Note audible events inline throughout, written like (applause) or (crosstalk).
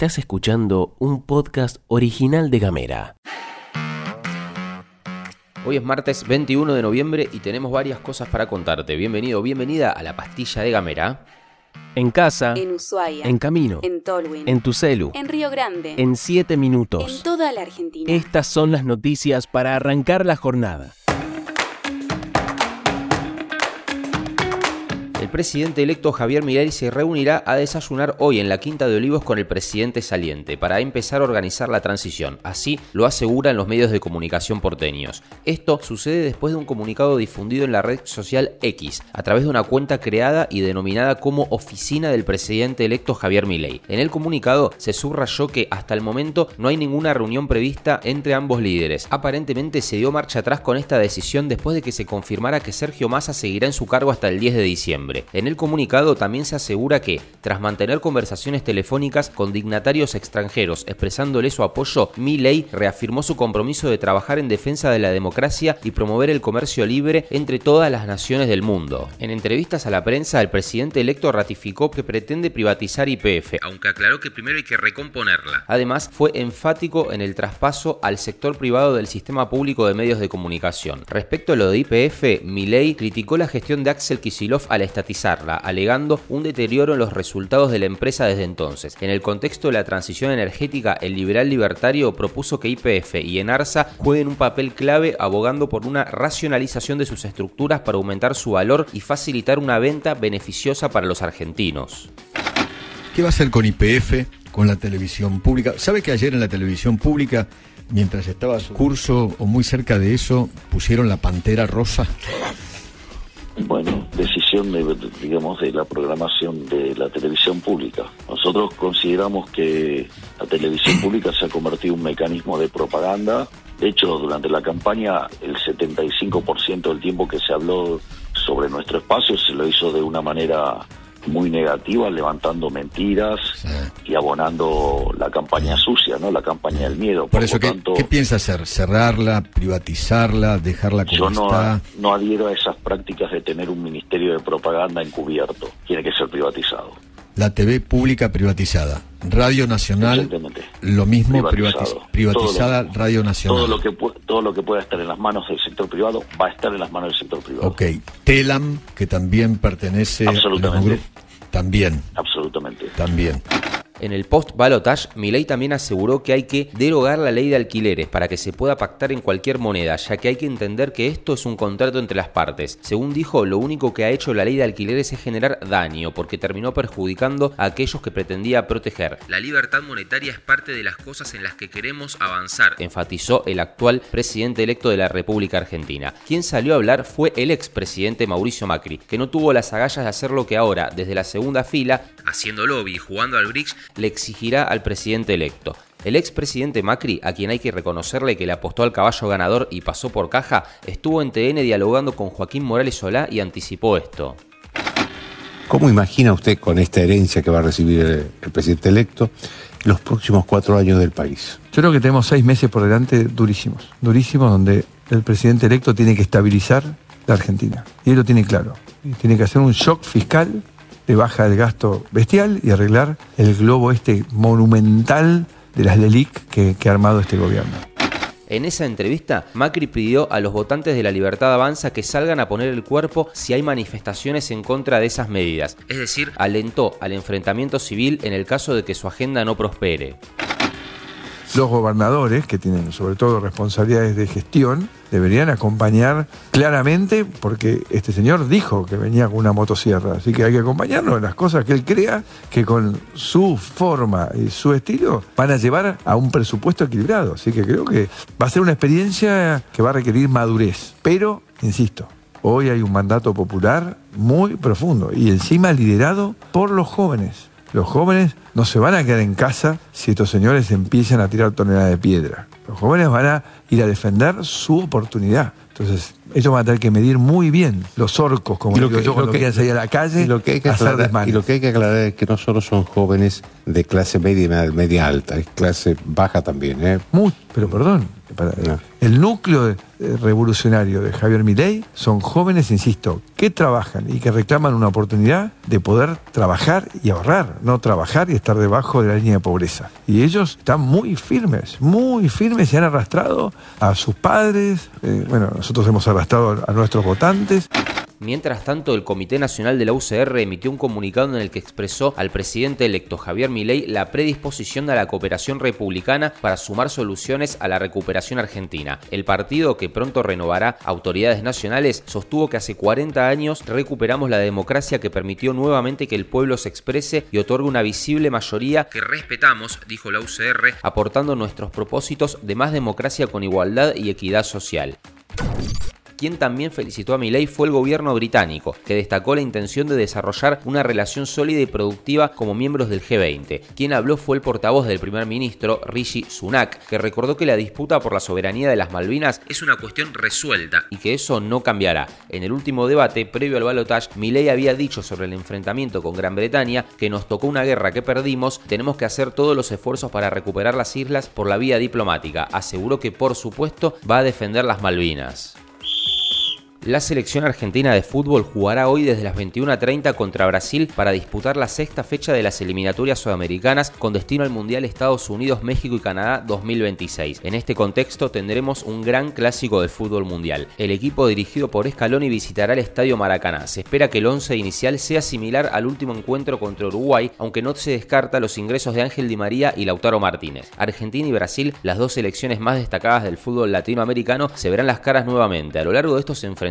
Estás escuchando un podcast original de Gamera. Hoy es martes 21 de noviembre y tenemos varias cosas para contarte. Bienvenido, bienvenida a la pastilla de Gamera. En casa, En Ushuaia. en camino, En Tolwyn. en tu celu, En Río Grande. en 7 En minutos. toda la Argentina. Estas son las noticias para arrancar la jornada. Presidente electo Javier Milei se reunirá a desayunar hoy en la Quinta de Olivos con el presidente saliente para empezar a organizar la transición. Así lo aseguran los medios de comunicación porteños. Esto sucede después de un comunicado difundido en la red social X a través de una cuenta creada y denominada como Oficina del presidente electo Javier Milei. En el comunicado se subrayó que hasta el momento no hay ninguna reunión prevista entre ambos líderes. Aparentemente se dio marcha atrás con esta decisión después de que se confirmara que Sergio Massa seguirá en su cargo hasta el 10 de diciembre. En el comunicado también se asegura que, tras mantener conversaciones telefónicas con dignatarios extranjeros expresándole su apoyo, Milei reafirmó su compromiso de trabajar en defensa de la democracia y promover el comercio libre entre todas las naciones del mundo. En entrevistas a la prensa, el presidente electo ratificó que pretende privatizar YPF, aunque aclaró que primero hay que recomponerla. Además, fue enfático en el traspaso al sector privado del sistema público de medios de comunicación. Respecto a lo de YPF, Milei criticó la gestión de Axel Kisilov al alegando un deterioro en los resultados de la empresa desde entonces. En el contexto de la transición energética, el liberal libertario propuso que YPF y Enarsa jueguen un papel clave abogando por una racionalización de sus estructuras para aumentar su valor y facilitar una venta beneficiosa para los argentinos. ¿Qué va a hacer con IPF, con la televisión pública? ¿Sabe que ayer en la televisión pública, mientras estaba su curso o muy cerca de eso, pusieron la pantera rosa? Bueno, decisión de, digamos, de la programación de la televisión pública. Nosotros consideramos que la televisión (clears throat) pública se ha convertido en un mecanismo de propaganda. De hecho, durante la campaña, el 75% del tiempo que se habló sobre nuestro espacio se lo hizo de una manera muy negativa, levantando mentiras Sí. y abonando la campaña sucia, ¿no? La campaña del miedo. Por eso, ¿qué, tanto, qué piensa hacer? ¿Cerrarla, privatizarla, dejarla como Yo no, está? no adhiero a esas prácticas de tener un ministerio de propaganda encubierto. Tiene que ser privatizado. La TV pública privatizada. Radio Nacional, lo mismo, Privatizado. privatiz- privatizada lo- Radio Nacional. Todo lo, que todo lo que pueda estar en las manos del sector privado va a estar en las manos del sector privado. Ok, Telam, que también pertenece Absolutamente. grupo. También, Absolutamente. también. En el post-balotage, Milei también aseguró que hay que derogar la ley de alquileres para que se pueda pactar en cualquier moneda, ya que hay que entender que esto es un contrato entre las partes. Según dijo, lo único que ha hecho la ley de alquileres es generar daño, porque terminó perjudicando a aquellos que pretendía proteger. La libertad monetaria es parte de las cosas en las que queremos avanzar, enfatizó el actual presidente electo de la República Argentina. Quien salió a hablar fue el expresidente Mauricio Macri, que no tuvo las agallas de hacer lo que ahora, desde la segunda fila, haciendo lobby y jugando al bridge, le exigirá al presidente electo. El expresidente Macri, a quien hay que reconocerle que le apostó al caballo ganador y pasó por caja, estuvo en TN dialogando con Joaquín Morales Solá y anticipó esto. ¿Cómo imagina usted con esta herencia que va a recibir el, el presidente electo los próximos cuatro años del país? Yo creo que tenemos seis meses por delante durísimos, durísimos donde el presidente electo tiene que estabilizar la Argentina. Y él lo tiene claro. Y tiene que hacer un shock fiscal de baja del gasto bestial y arreglar el globo este monumental de las LELIC que, que ha armado este gobierno. En esa entrevista, Macri pidió a los votantes de la Libertad Avanza que salgan a poner el cuerpo si hay manifestaciones en contra de esas medidas. Es decir, alentó al enfrentamiento civil en el caso de que su agenda no prospere. Los gobernadores, que tienen sobre todo responsabilidades de gestión, deberían acompañar claramente, porque este señor dijo que venía con una motosierra, así que hay que acompañarlo en las cosas que él crea que con su forma y su estilo van a llevar a un presupuesto equilibrado. Así que creo que va a ser una experiencia que va a requerir madurez. Pero, insisto, hoy hay un mandato popular muy profundo y encima liderado por los jóvenes. Los jóvenes no se van a quedar en casa si estos señores empiezan a tirar toneladas de piedra. Los jóvenes van a ir a defender su oportunidad. Entonces, Ellos van a tener que medir muy bien los orcos, como digo que- yo, cuando que- quieran salir a la calle Y lo que hay que hacer aclarar, y lo que hay que aclarar es que no solo son jóvenes de clase media y media- alta, es clase baja también. ¿eh? Pero perdón, para- No. el núcleo eh, revolucionario de Javier Milei son jóvenes, insisto, que trabajan y que reclaman una oportunidad de poder trabajar y ahorrar, no trabajar y estar debajo de la línea de pobreza. Y ellos están muy firmes, muy firmes y han arrastrado a sus padres, eh, bueno, nosotros hemos arrastrado a nuestros votantes. Mientras tanto, el Comité Nacional de la UCR emitió un comunicado en el que expresó al presidente electo Javier Milei la predisposición a la cooperación republicana para sumar soluciones a la recuperación argentina. El partido, que pronto renovará autoridades nacionales, sostuvo que hace 40 años recuperamos la democracia que permitió nuevamente que el pueblo se exprese y otorgue una visible mayoría que respetamos, dijo la UCR, aportando nuestros propósitos de más democracia con igualdad y equidad social. Quien también felicitó a Milei fue el gobierno británico, que destacó la intención de desarrollar una relación sólida y productiva como miembros del G20. Quien habló fue el portavoz del primer ministro, Rishi Sunak, que recordó que la disputa por la soberanía de las Malvinas es una cuestión resuelta y que eso no cambiará. En el último debate, previo al balotaje, Milei había dicho sobre el enfrentamiento con Gran Bretaña que nos tocó una guerra que perdimos, tenemos que hacer todos los esfuerzos para recuperar las islas por la vía diplomática. Aseguró que por supuesto va a defender las Malvinas. La selección argentina de fútbol jugará hoy desde las 21.30 contra Brasil para disputar la sexta fecha de las eliminatorias sudamericanas con destino al Mundial Estados Unidos, México y Canadá 2026. En este contexto tendremos un gran clásico del fútbol mundial. El equipo dirigido por Scaloni visitará el Estadio Maracaná. Se espera que el 11 inicial sea similar al último encuentro contra Uruguay, aunque no se descarta los ingresos de Ángel Di María y Lautaro Martínez. Argentina y Brasil, las dos selecciones más destacadas del fútbol latinoamericano, se verán las caras nuevamente. A lo largo de estos enfrentamientos,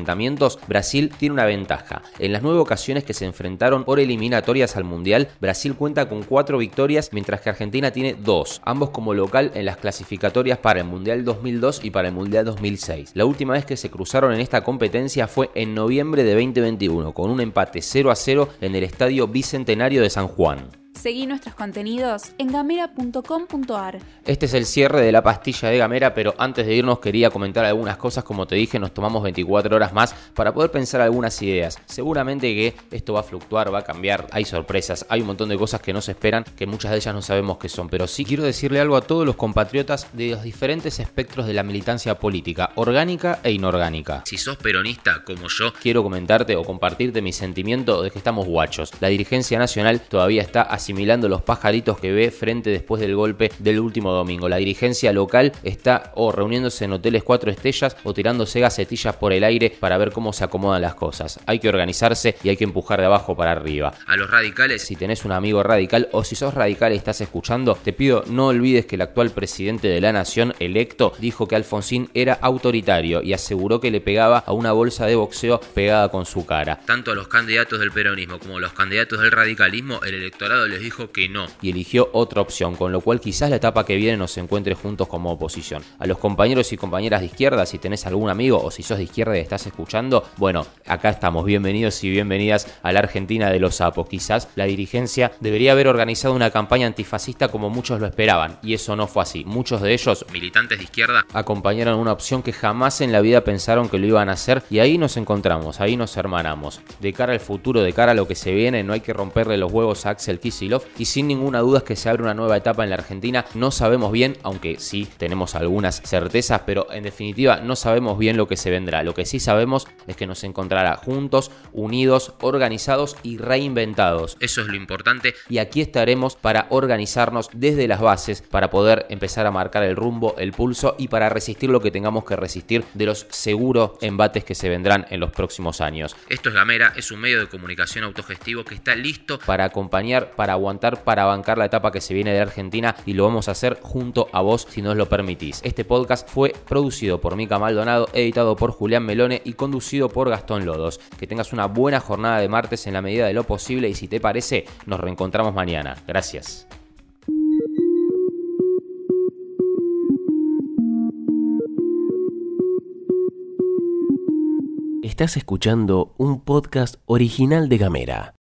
Brasil tiene una ventaja. En las nueve ocasiones que se enfrentaron por eliminatorias al Mundial, Brasil cuenta con cuatro victorias, mientras que Argentina tiene dos, ambos como local en las clasificatorias para el Mundial 2002 y para el Mundial 2006. La última vez que se cruzaron en esta competencia fue en noviembre de 2021, con un empate 0 a 0 en el Estadio Bicentenario de San Juan. Seguí nuestros contenidos en gamera.com.ar. Este es el cierre de la pastilla de Gamera, pero antes de irnos quería comentar algunas cosas. Como te dije, nos tomamos 24 horas más para poder pensar algunas ideas. Seguramente que esto va a fluctuar, va a cambiar, hay sorpresas, hay un montón de cosas que no se esperan, que muchas de ellas no sabemos qué son. Pero sí quiero decirle algo a todos los compatriotas de los diferentes espectros de la militancia política, orgánica e inorgánica. Si sos peronista como yo, quiero comentarte o compartirte mi sentimiento de que estamos guachos. La dirigencia nacional todavía está asimilando los pajaritos que ve frente después del golpe del último domingo. La dirigencia local está o reuniéndose en hoteles cuatro estrellas o tirándose gacetillas por el aire para ver cómo se acomodan las cosas. Hay que organizarse y hay que empujar de abajo para arriba. A los radicales, si tenés un amigo radical o si sos radical y estás escuchando, te pido no olvides que el actual presidente de la nación electo dijo que Alfonsín era autoritario y aseguró que le pegaba a una bolsa de boxeo pegada con su cara. Tanto a los candidatos del peronismo como a los candidatos del radicalismo, el electorado les dijo que no y eligió otra opción, con lo cual quizás la etapa que viene nos encuentre juntos como oposición. A los compañeros y compañeras de izquierda, si tenés algún amigo o si sos de izquierda y estás escuchando, bueno, acá estamos, bienvenidos y bienvenidas a la Argentina de los sapos. Quizás la dirigencia debería haber organizado una campaña antifascista como muchos lo esperaban, y eso no fue así. Muchos de ellos, militantes de izquierda, acompañaron una opción que jamás en la vida pensaron que lo iban a hacer, y ahí nos encontramos, ahí nos hermanamos. De cara al futuro, de cara a lo que se viene, no hay que romperle los huevos a Axel Kicillof, y sin ninguna duda es que se abre una nueva etapa en la Argentina. No sabemos bien, aunque sí tenemos algunas certezas, pero en definitiva no sabemos bien lo que se vendrá. Lo que sí sabemos es que nos encontrará juntos, unidos, organizados y reinventados. Eso es lo importante y aquí estaremos para organizarnos desde las bases para poder empezar a marcar el rumbo, el pulso y para resistir lo que tengamos que resistir de los seguros embates que se vendrán en los próximos años. Esto es Gamera, es un medio de comunicación autogestivo que está listo para acompañar, para aguantar, para bancar la etapa que se viene de Argentina y lo vamos a hacer junto a vos si nos lo permitís. Este podcast fue producido por Mica Maldonado, editado por Julián Melone y conducido por Gastón Lodos. Que tengas una buena jornada de martes en la medida de lo posible y si te parece, nos reencontramos mañana. Gracias. Estás escuchando un podcast original de Gamera.